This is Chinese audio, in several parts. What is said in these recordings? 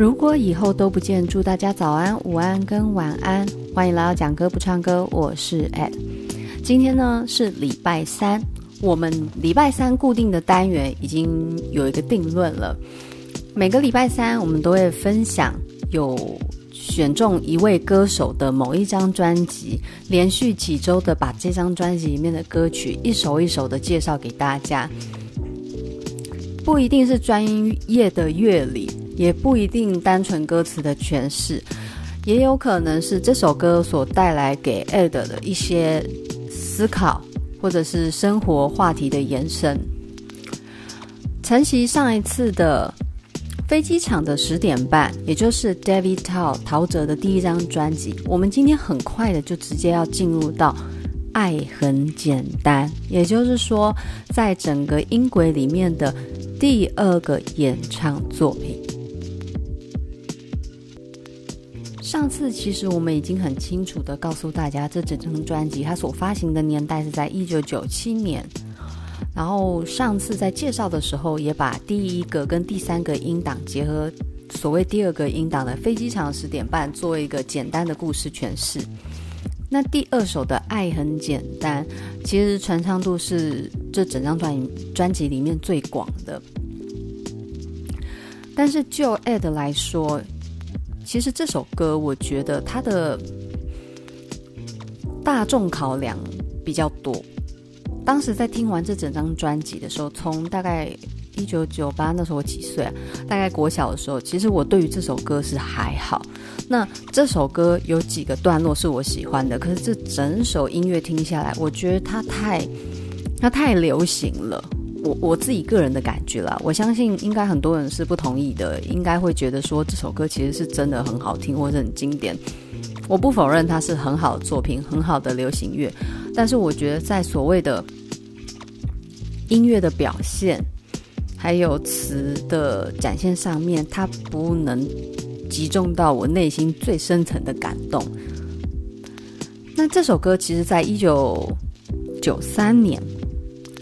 如果以后都不见，祝大家早安、午安跟晚安。欢迎来到讲歌不唱歌，我是 Ed。今天呢是礼拜三，我们礼拜三固定的单元已经有一个定论了。每个礼拜三，我们都会分享有选中一位歌手的某一张专辑，连续几周的把这张专辑里面的歌曲一首一首的介绍给大家。不一定是专业的乐理。也不一定单纯歌词的诠释，也有可能是这首歌所带来给 Ed 的一些思考，或者是生活话题的延伸。晨曦上一次的飞机场的十点半，也就是 David Tao 陶喆的第一张专辑，我们今天很快的就直接要进入到《爱很简单》，也就是说，在整个音轨里面的第二个演唱作品。上次其实我们已经很清楚的告诉大家，这整张专辑它所发行的年代是在一九九七年。然后上次在介绍的时候，也把第一个跟第三个音档结合，所谓第二个音档的飞机场十点半，做一个简单的故事诠释。那第二首的爱很简单，其实传唱度是这整张专专辑里面最广的。但是就 Ed 来说，其实这首歌，我觉得它的大众考量比较多。当时在听完这整张专辑的时候，从大概一九九八那时候我几岁啊？大概国小的时候，其实我对于这首歌是还好。那这首歌有几个段落是我喜欢的，可是这整首音乐听下来，我觉得它太它太流行了。我我自己个人的感觉啦，我相信应该很多人是不同意的，应该会觉得说这首歌其实是真的很好听或者很经典。我不否认它是很好的作品，很好的流行乐，但是我觉得在所谓的音乐的表现还有词的展现上面，它不能集中到我内心最深层的感动。那这首歌其实在一九九三年。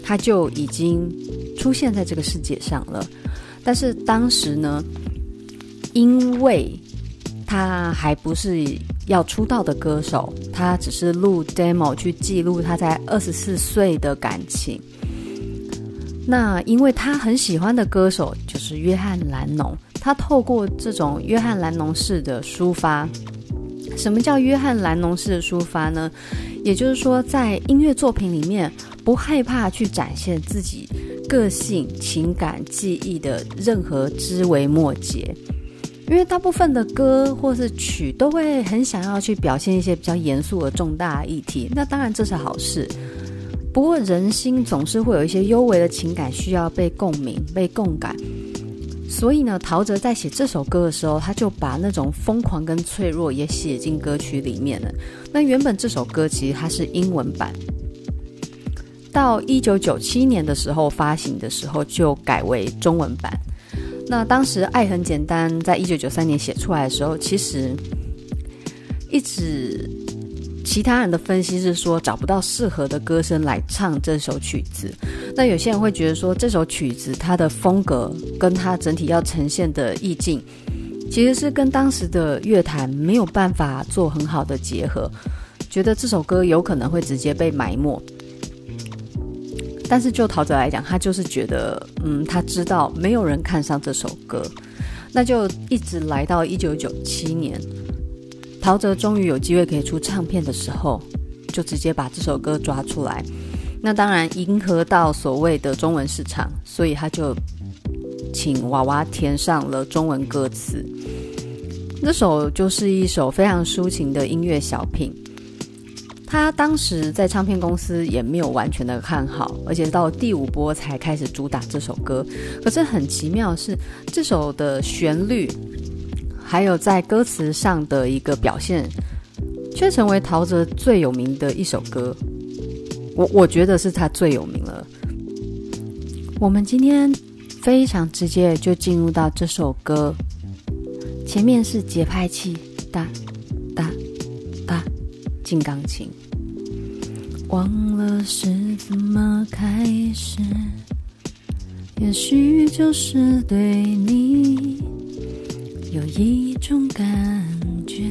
他就已经出现在这个世界上了，但是当时呢，因为他还不是要出道的歌手，他只是录 demo 去记录他在二十四岁的感情。那因为他很喜欢的歌手就是约翰·兰农，他透过这种约翰·兰农式的抒发，什么叫约翰·兰农式的抒发呢？也就是说，在音乐作品里面。不害怕去展现自己个性、情感、记忆的任何枝微末节，因为大部分的歌或是曲都会很想要去表现一些比较严肃的重大议题。那当然这是好事，不过人心总是会有一些幽微的情感需要被共鸣、被共感。所以呢，陶喆在写这首歌的时候，他就把那种疯狂跟脆弱也写进歌曲里面了。那原本这首歌其实它是英文版。到一九九七年的时候发行的时候就改为中文版。那当时《爱很简单》在一九九三年写出来的时候，其实一直其他人的分析是说找不到适合的歌声来唱这首曲子。那有些人会觉得说这首曲子它的风格跟它整体要呈现的意境，其实是跟当时的乐坛没有办法做很好的结合，觉得这首歌有可能会直接被埋没。但是就陶喆来讲，他就是觉得，嗯，他知道没有人看上这首歌，那就一直来到一九九七年，陶喆终于有机会可以出唱片的时候，就直接把这首歌抓出来。那当然迎合到所谓的中文市场，所以他就请娃娃填上了中文歌词。这首就是一首非常抒情的音乐小品。他当时在唱片公司也没有完全的看好，而且到第五波才开始主打这首歌。可是很奇妙的是，这首的旋律还有在歌词上的一个表现，却成为陶喆最有名的一首歌。我我觉得是他最有名了。我们今天非常直接就进入到这首歌，前面是节拍器，哒，进钢琴。忘了是怎么开始，也许就是对你有一种感觉，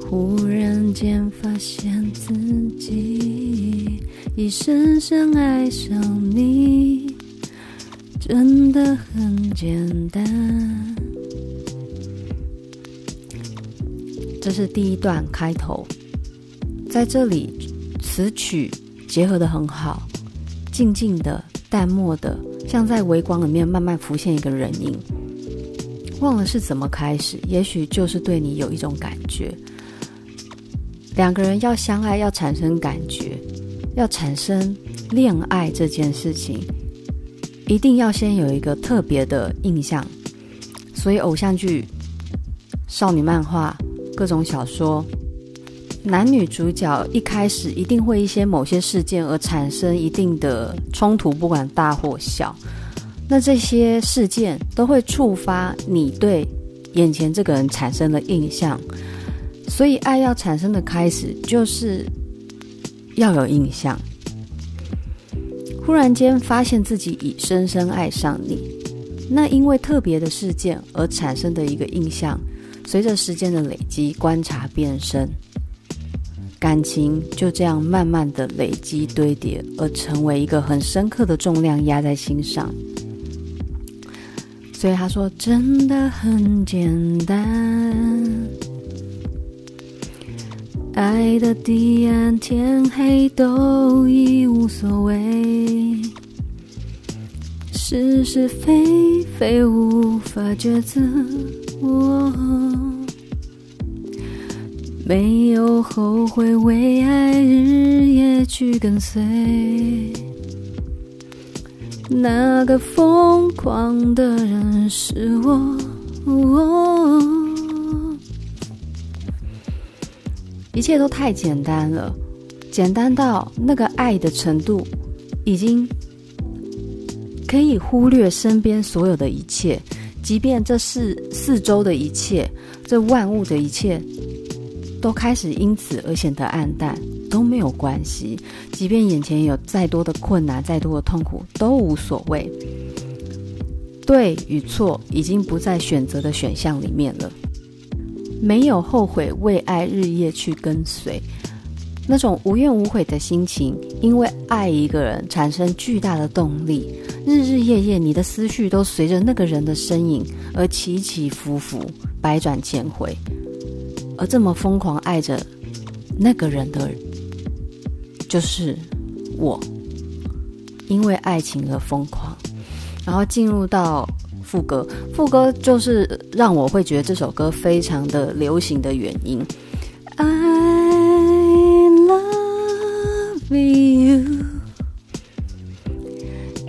忽然间发现自己已深深爱上你，真的很简单。这是第一段开头，在这里词曲结合的很好，静静的、淡漠的。像在微光里面慢慢浮现一个人影，忘了是怎么开始，也许就是对你有一种感觉。两个人要相爱，要产生感觉，要产生恋爱这件事情，一定要先有一个特别的印象。所以偶像剧、少女漫画、各种小说。男女主角一开始一定会一些某些事件而产生一定的冲突，不管大或小。那这些事件都会触发你对眼前这个人产生的印象，所以爱要产生的开始就是要有印象。忽然间发现自己已深深爱上你，那因为特别的事件而产生的一个印象，随着时间的累积，观察变深。感情就这样慢慢的累积堆叠，而成为一个很深刻的重量压在心上。所以他说：“真的很简单，爱的彼岸天黑都已无所谓，是是非非无法抉择。”我。没有后悔，为爱日夜去跟随。那个疯狂的人是我。一切都太简单了，简单到那个爱的程度，已经可以忽略身边所有的一切，即便这是四周的一切，这万物的一切。都开始因此而显得暗淡，都没有关系。即便眼前有再多的困难、再多的痛苦，都无所谓。对与错已经不在选择的选项里面了。没有后悔，为爱日夜去跟随，那种无怨无悔的心情，因为爱一个人产生巨大的动力。日日夜夜，你的思绪都随着那个人的身影而起起伏伏，百转千回。而这么疯狂爱着那个人的，就是我，因为爱情而疯狂。然后进入到副歌，副歌就是让我会觉得这首歌非常的流行的原因。I love you，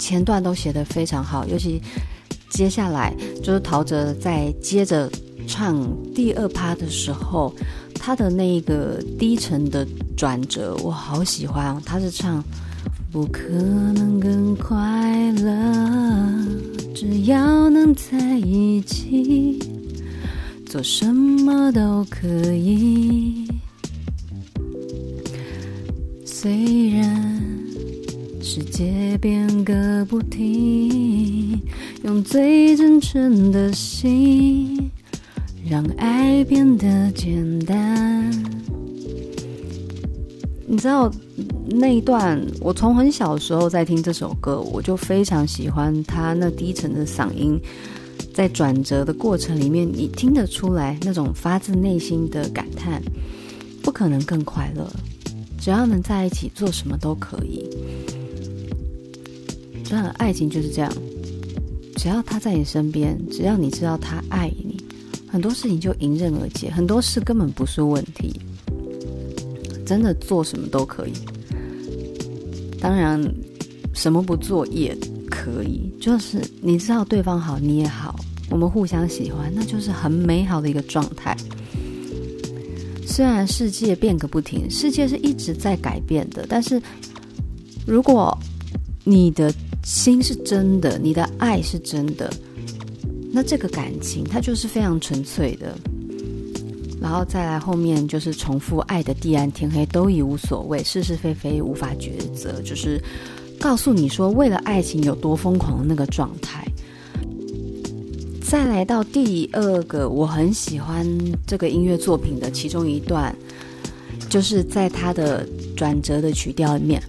前段都写得非常好，尤其接下来就是陶喆在接着唱第二趴的时候，他的那个低沉的转折，我好喜欢。他是唱不可能更快乐，只要能在一起，做什么都可以。虽世界变个不停，用最真诚的心，让爱变得简单。你知道那一段，我从很小时候在听这首歌，我就非常喜欢他那低沉的嗓音，在转折的过程里面，你听得出来那种发自内心的感叹，不可能更快乐。只要能在一起，做什么都可以。真的，爱情就是这样。只要他在你身边，只要你知道他爱你，很多事情就迎刃而解，很多事根本不是问题。真的，做什么都可以。当然，什么不做也可以，就是你知道对方好，你也好，我们互相喜欢，那就是很美好的一个状态。虽然世界变个不停，世界是一直在改变的，但是如果你的心是真的，你的爱是真的，那这个感情它就是非常纯粹的。然后再来后面就是重复爱的地暗天黑都已无所谓，是是非非无法抉择，就是告诉你说为了爱情有多疯狂的那个状态。再来到第二个我很喜欢这个音乐作品的其中一段，就是在它的转折的曲调里面。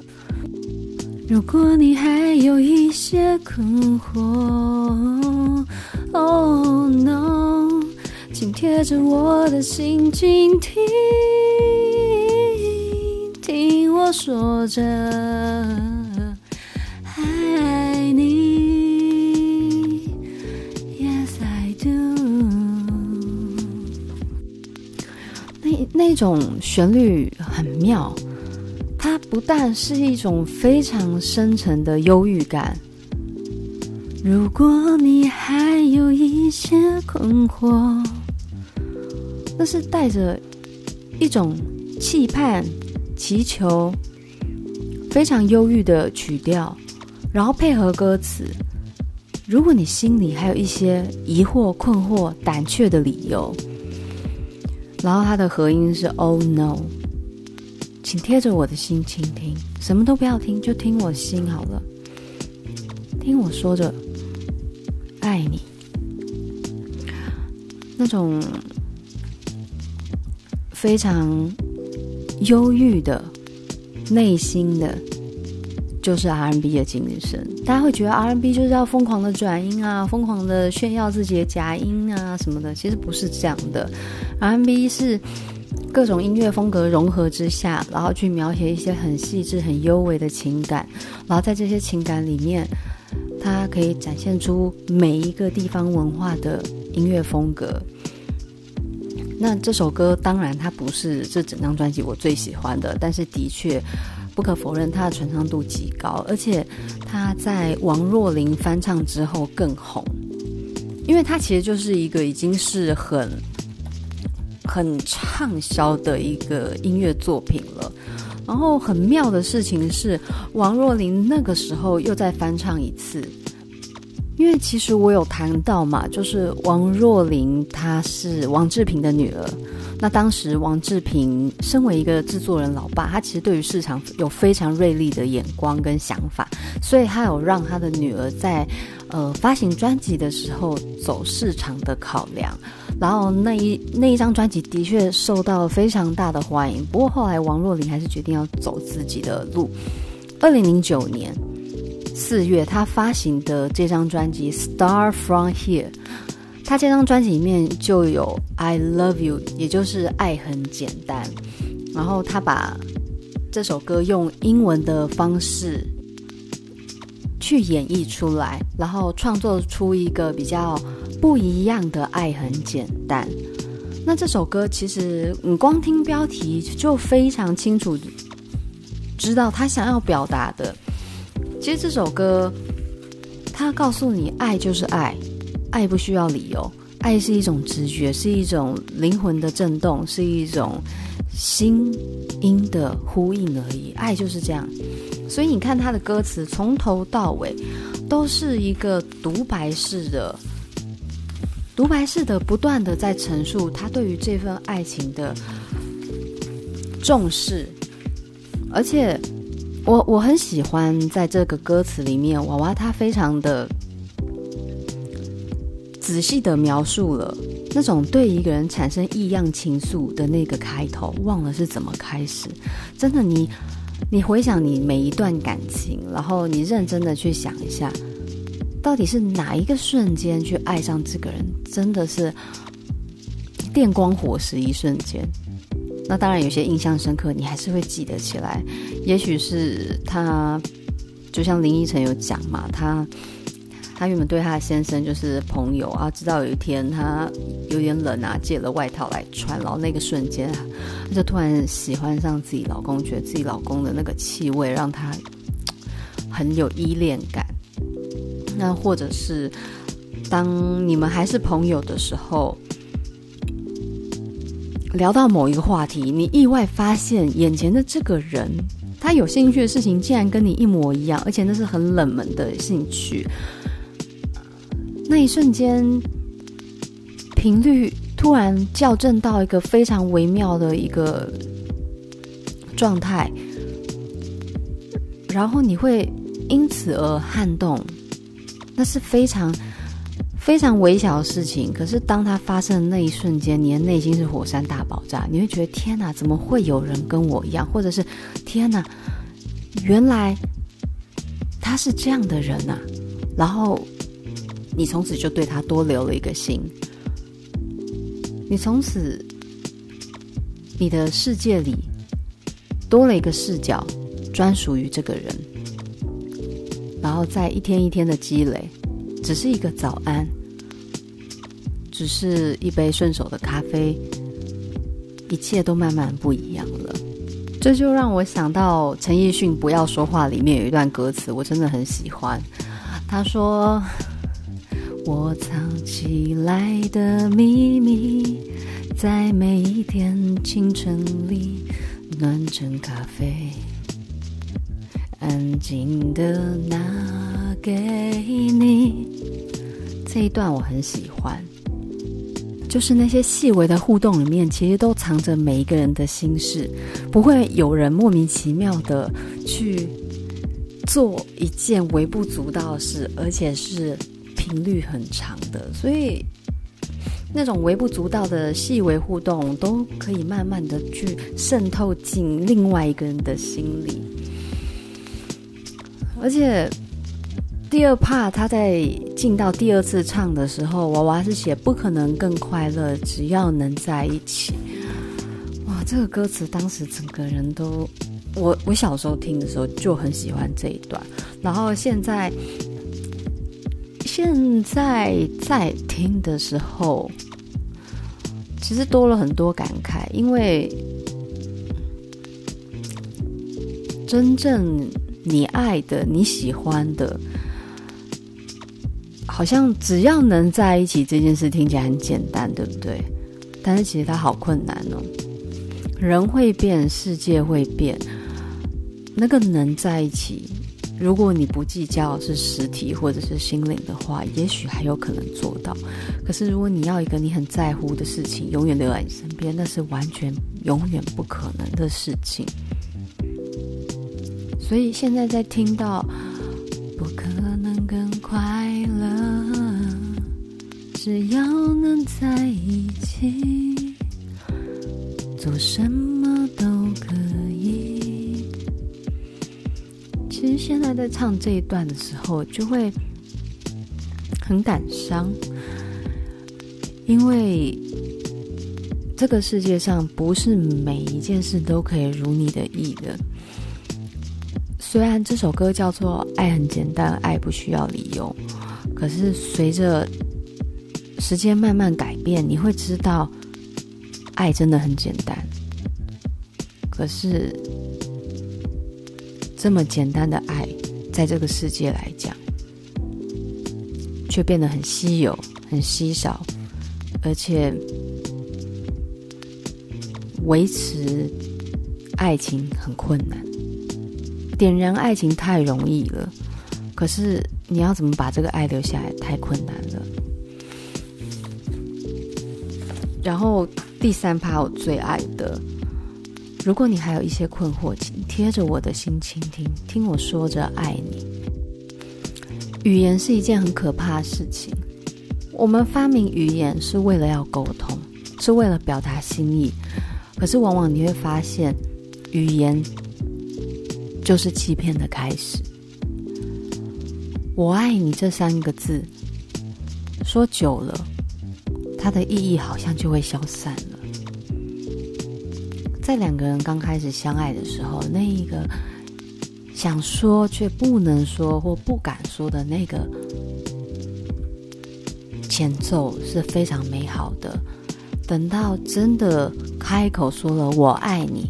如果你还有一些困惑，Oh no。紧贴着我的心，倾听，听我说着爱你。Yes, I do。那那种旋律很妙，不但是一种非常深沉的忧郁感。如果你还有一些困惑。那是带着一种期盼、祈求，非常忧郁的曲调，然后配合歌词。如果你心里还有一些疑惑、困惑、胆怯的理由，然后它的和音是 “Oh no”，请贴着我的心倾听，什么都不要听，就听我心好了，听我说着爱你，那种。非常忧郁的内心的，就是 R&B 的精神。大家会觉得 R&B 就是要疯狂的转音啊，疯狂的炫耀自己的假音啊什么的。其实不是这样的，R&B 是各种音乐风格融合之下，然后去描写一些很细致、很幽微的情感，然后在这些情感里面，它可以展现出每一个地方文化的音乐风格。那这首歌当然它不是这整张专辑我最喜欢的，但是的确不可否认它的传唱度极高，而且它在王若琳翻唱之后更红，因为它其实就是一个已经是很很畅销的一个音乐作品了。然后很妙的事情是，王若琳那个时候又再翻唱一次。因为其实我有谈到嘛，就是王若琳她是王志平的女儿。那当时王志平身为一个制作人老爸，他其实对于市场有非常锐利的眼光跟想法，所以他有让他的女儿在呃发行专辑的时候走市场的考量。然后那一那一张专辑的确受到非常大的欢迎。不过后来王若琳还是决定要走自己的路。二零零九年。四月，他发行的这张专辑《Star From Here》，他这张专辑里面就有《I Love You》，也就是爱很简单。然后他把这首歌用英文的方式去演绎出来，然后创作出一个比较不一样的《爱很简单》。那这首歌其实你光听标题就非常清楚知道他想要表达的。其实这首歌，他告诉你，爱就是爱，爱不需要理由，爱是一种直觉，是一种灵魂的震动，是一种心音的呼应而已。爱就是这样。所以你看他的歌词，从头到尾都是一个独白式的，独白式的不断的在陈述他对于这份爱情的重视，而且。我我很喜欢在这个歌词里面，娃娃他非常的仔细的描述了那种对一个人产生异样情愫的那个开头，忘了是怎么开始。真的，你你回想你每一段感情，然后你认真的去想一下，到底是哪一个瞬间去爱上这个人，真的是电光火石一瞬间。那当然，有些印象深刻，你还是会记得起来。也许是他，就像林依晨有讲嘛，他他原本对他的先生就是朋友啊，直到有一天他有点冷啊，借了外套来穿，然后那个瞬间，他就突然喜欢上自己老公，觉得自己老公的那个气味让他很有依恋感。那或者是当你们还是朋友的时候，聊到某一个话题，你意外发现眼前的这个人，他有兴趣的事情竟然跟你一模一样，而且那是很冷门的兴趣。那一瞬间，频率突然校正到一个非常微妙的一个状态，然后你会因此而撼动，那是非常非常微小的事情。可是当它发生的那一瞬间，你的内心是火山大爆炸，你会觉得天哪，怎么会有人跟我一样？或者是天哪，原来他是这样的人啊！然后。你从此就对他多留了一个心，你从此你的世界里多了一个视角，专属于这个人。然后在一天一天的积累，只是一个早安，只是一杯顺手的咖啡，一切都慢慢不一样了。这就让我想到陈奕迅《不要说话》里面有一段歌词，我真的很喜欢。他说。我藏起来的秘密，在每一天清晨里暖成咖啡，安静的拿给你。这一段我很喜欢，就是那些细微的互动里面，其实都藏着每一个人的心事，不会有人莫名其妙的去做一件微不足道的事，而且是。频率很长的，所以那种微不足道的细微互动，都可以慢慢的去渗透进另外一个人的心里。而且第二怕他在进到第二次唱的时候，娃娃是写不可能更快乐，只要能在一起。哇，这个歌词当时整个人都，我我小时候听的时候就很喜欢这一段，然后现在。现在在听的时候，其实多了很多感慨，因为真正你爱的、你喜欢的，好像只要能在一起这件事听起来很简单，对不对？但是其实它好困难哦。人会变，世界会变，那个能在一起。如果你不计较是实体或者是心灵的话，也许还有可能做到。可是如果你要一个你很在乎的事情永远留在你身边，那是完全永远不可能的事情。所以现在在听到“不可能更快乐，只要能在一起，做什么都可其实现在在唱这一段的时候，就会很感伤，因为这个世界上不是每一件事都可以如你的意的。虽然这首歌叫做《爱很简单，爱不需要理由》，可是随着时间慢慢改变，你会知道，爱真的很简单。可是。这么简单的爱，在这个世界来讲，却变得很稀有、很稀少，而且维持爱情很困难。点燃爱情太容易了，可是你要怎么把这个爱留下来，太困难了。然后第三趴，我最爱的。如果你还有一些困惑，请贴着我的心倾听，听我说着爱你。语言是一件很可怕的事情。我们发明语言是为了要沟通，是为了表达心意。可是往往你会发现，语言就是欺骗的开始。我爱你这三个字，说久了，它的意义好像就会消散了。在两个人刚开始相爱的时候，那一个想说却不能说或不敢说的那个前奏是非常美好的。等到真的开口说了“我爱你”，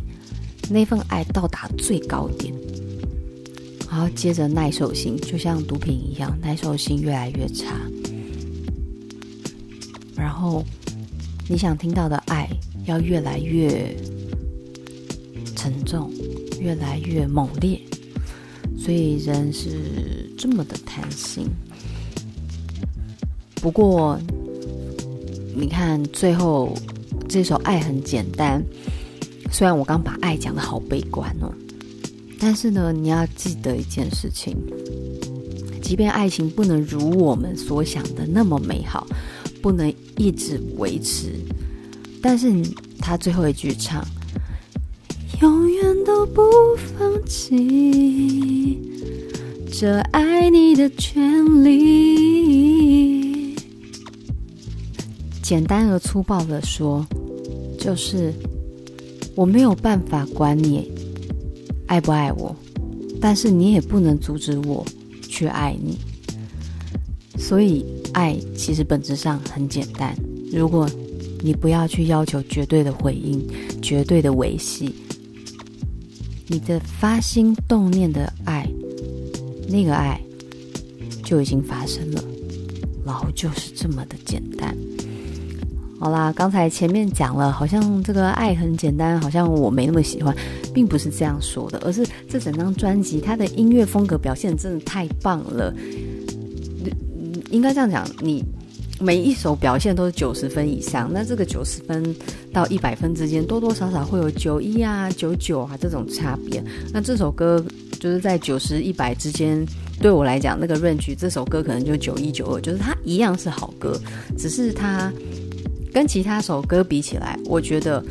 那份爱到达最高点，然后接着耐受性，就像毒品一样，耐受性越来越差。然后你想听到的爱要越来越沉重，越来越猛烈，所以人是这么的贪心。不过你看最后这首《爱很简单》，虽然我刚把爱讲得好悲观哦。但是呢，你要记得一件事情，即便爱情不能如我们所想的那么美好，不能一直维持，但是他最后一句唱，永远都不放弃这爱你的权利。简单而粗暴的说，就是我没有办法管你。爱不爱我？但是你也不能阻止我去爱你。所以，爱其实本质上很简单。如果你不要去要求绝对的回应、绝对的维系，你的发心动念的爱，那个爱就已经发生了。然后就是这么的简单。好啦，刚才前面讲了，好像这个爱很简单，好像我没那么喜欢，并不是这样说的，而是这整张专辑它的音乐风格表现真的太棒了。应该这样讲，你每一首表现都是九十分以上，那这个九十分到一百分之间，多多少少会有九一啊、九九啊这种差别。那这首歌就是在九十一百之间，对我来讲，那个 range 这首歌可能就九一九二，就是它一样是好歌，只是它。跟其他首歌比起来，我觉得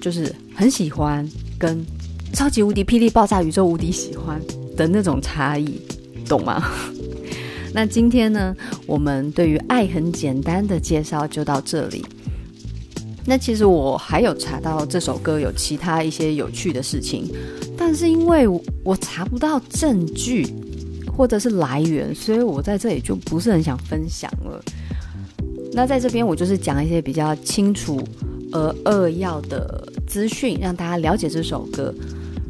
就是很喜欢，跟超级无敌霹雳爆炸宇宙无敌喜欢的那种差异，懂吗？那今天呢，我们对于《爱很简单》的介绍就到这里。那其实我还有查到这首歌有其他一些有趣的事情，但是因为我查不到证据或者是来源，所以我在这里就不是很想分享了。那在这边，我就是讲一些比较清楚而扼要的资讯，让大家了解这首歌。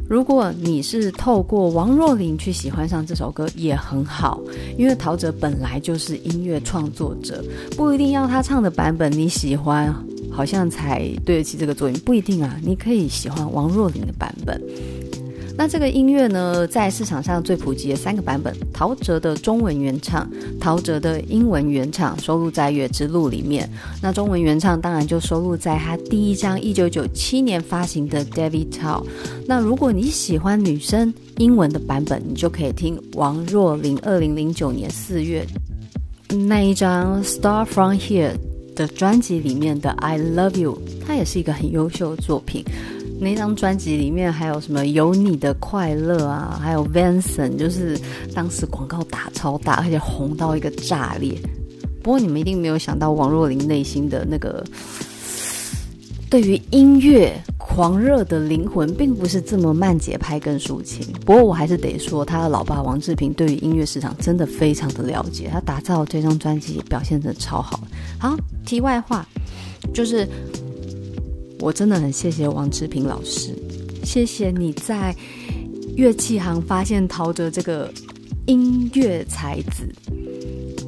如果你是透过王若琳去喜欢上这首歌，也很好，因为陶喆本来就是音乐创作者，不一定要他唱的版本你喜欢，好像才对得起这个作品，不一定啊，你可以喜欢王若琳的版本。那这个音乐呢，在市场上最普及的三个版本：陶喆的中文原唱、陶喆的英文原唱，收录在《月之路》里面。那中文原唱当然就收录在他第一张一九九七年发行的《David Tao》。那如果你喜欢女生英文的版本，你就可以听王若琳二零零九年四月那一张《Star From Here》的专辑里面的《I Love You》，它也是一个很优秀的作品。那张专辑里面还有什么？有你的快乐啊，还有 Vanson 就是当时广告打超大，而且红到一个炸裂。不过你们一定没有想到，王若琳内心的那个对于音乐狂热的灵魂，并不是这么慢节拍跟抒情。不过我还是得说，他的老爸王志平对于音乐市场真的非常的了解，他打造这张专辑表现得超好。好，题外话就是。我真的很谢谢王志平老师，谢谢你在乐器行发现陶喆这个音乐才子。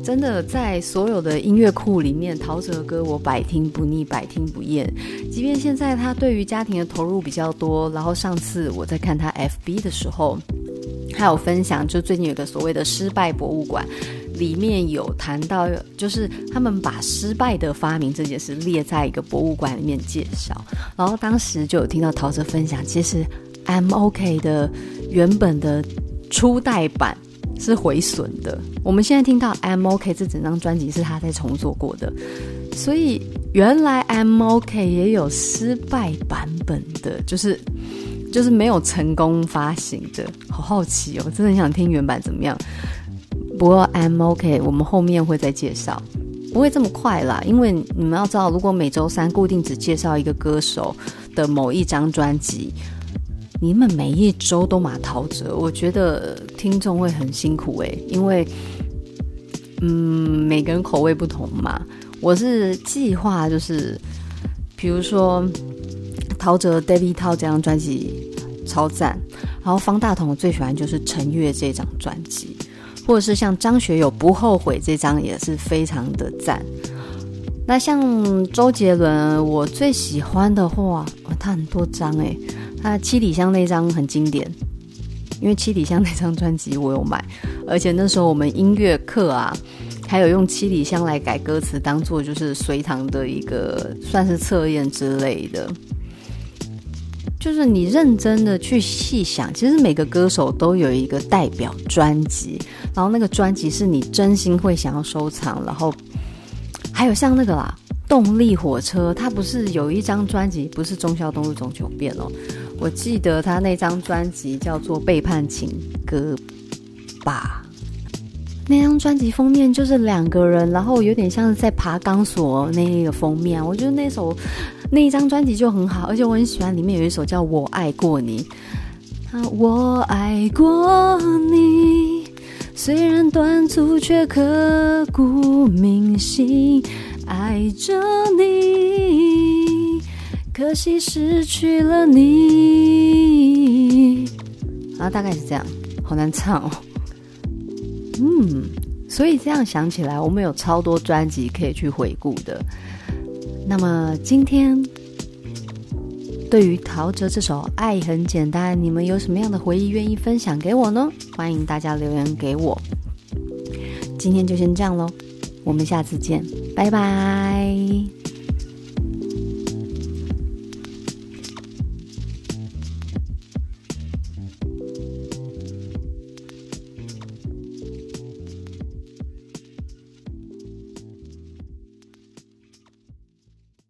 真的在所有的音乐库里面，陶喆的歌我百听不腻，百听不厌。即便现在他对于家庭的投入比较多，然后上次我在看他 FB 的时候，他有分享，就最近有个所谓的失败博物馆。里面有谈到，就是他们把失败的发明这件事列在一个博物馆里面介绍，然后当时就有听到陶喆分享，其实 MOK 的原本的初代版是毁损的，我们现在听到 M O K 这整张专辑是他在重做过的，所以原来 M O K 也有失败版本的，就是就是没有成功发行的，好好奇哦，真的很想听原版怎么样。不过 M O K 我们后面会再介绍，不会这么快啦，因为你们要知道，如果每周三固定只介绍一个歌手的某一张专辑，你们每一周都马陶喆，我觉得听众会很辛苦诶，因为嗯，每个人口味不同嘛。我是计划就是，比如说陶喆 David Tao 这张专辑超赞。然后方大同我最喜欢就是《陈月》这张专辑，或者是像张学友《不后悔》这张也是非常的赞。那像周杰伦，我最喜欢的话，他很多张诶，那《七里香》那张很经典，因为《七里香》那张专辑我有买，而且那时候我们音乐课啊。还有用《七里香》来改歌词，当做就是随堂的一个算是测验之类的。就是你认真的去细想，其实每个歌手都有一个代表专辑，然后那个专辑是你真心会想要收藏。然后还有像那个啦，动力火车，他不是有一张专辑，不是中宵东路走九遍哦，我记得他那张专辑叫做《背叛情歌》吧。那张专辑封面就是两个人，然后有点像是在爬钢索那个封面。我觉得那首那一张专辑就很好，而且我很喜欢里面有一首叫《我爱过你》。啊，我爱过你，虽然短促却刻骨铭心，爱着你，可惜失去了你。啊，大概是这样，好难唱哦。嗯，所以这样想起来，我们有超多专辑可以去回顾的。那么今天对于陶喆这首《爱很简单》，你们有什么样的回忆愿意分享给我呢？欢迎大家留言给我。今天就先这样喽，我们下次见，拜拜。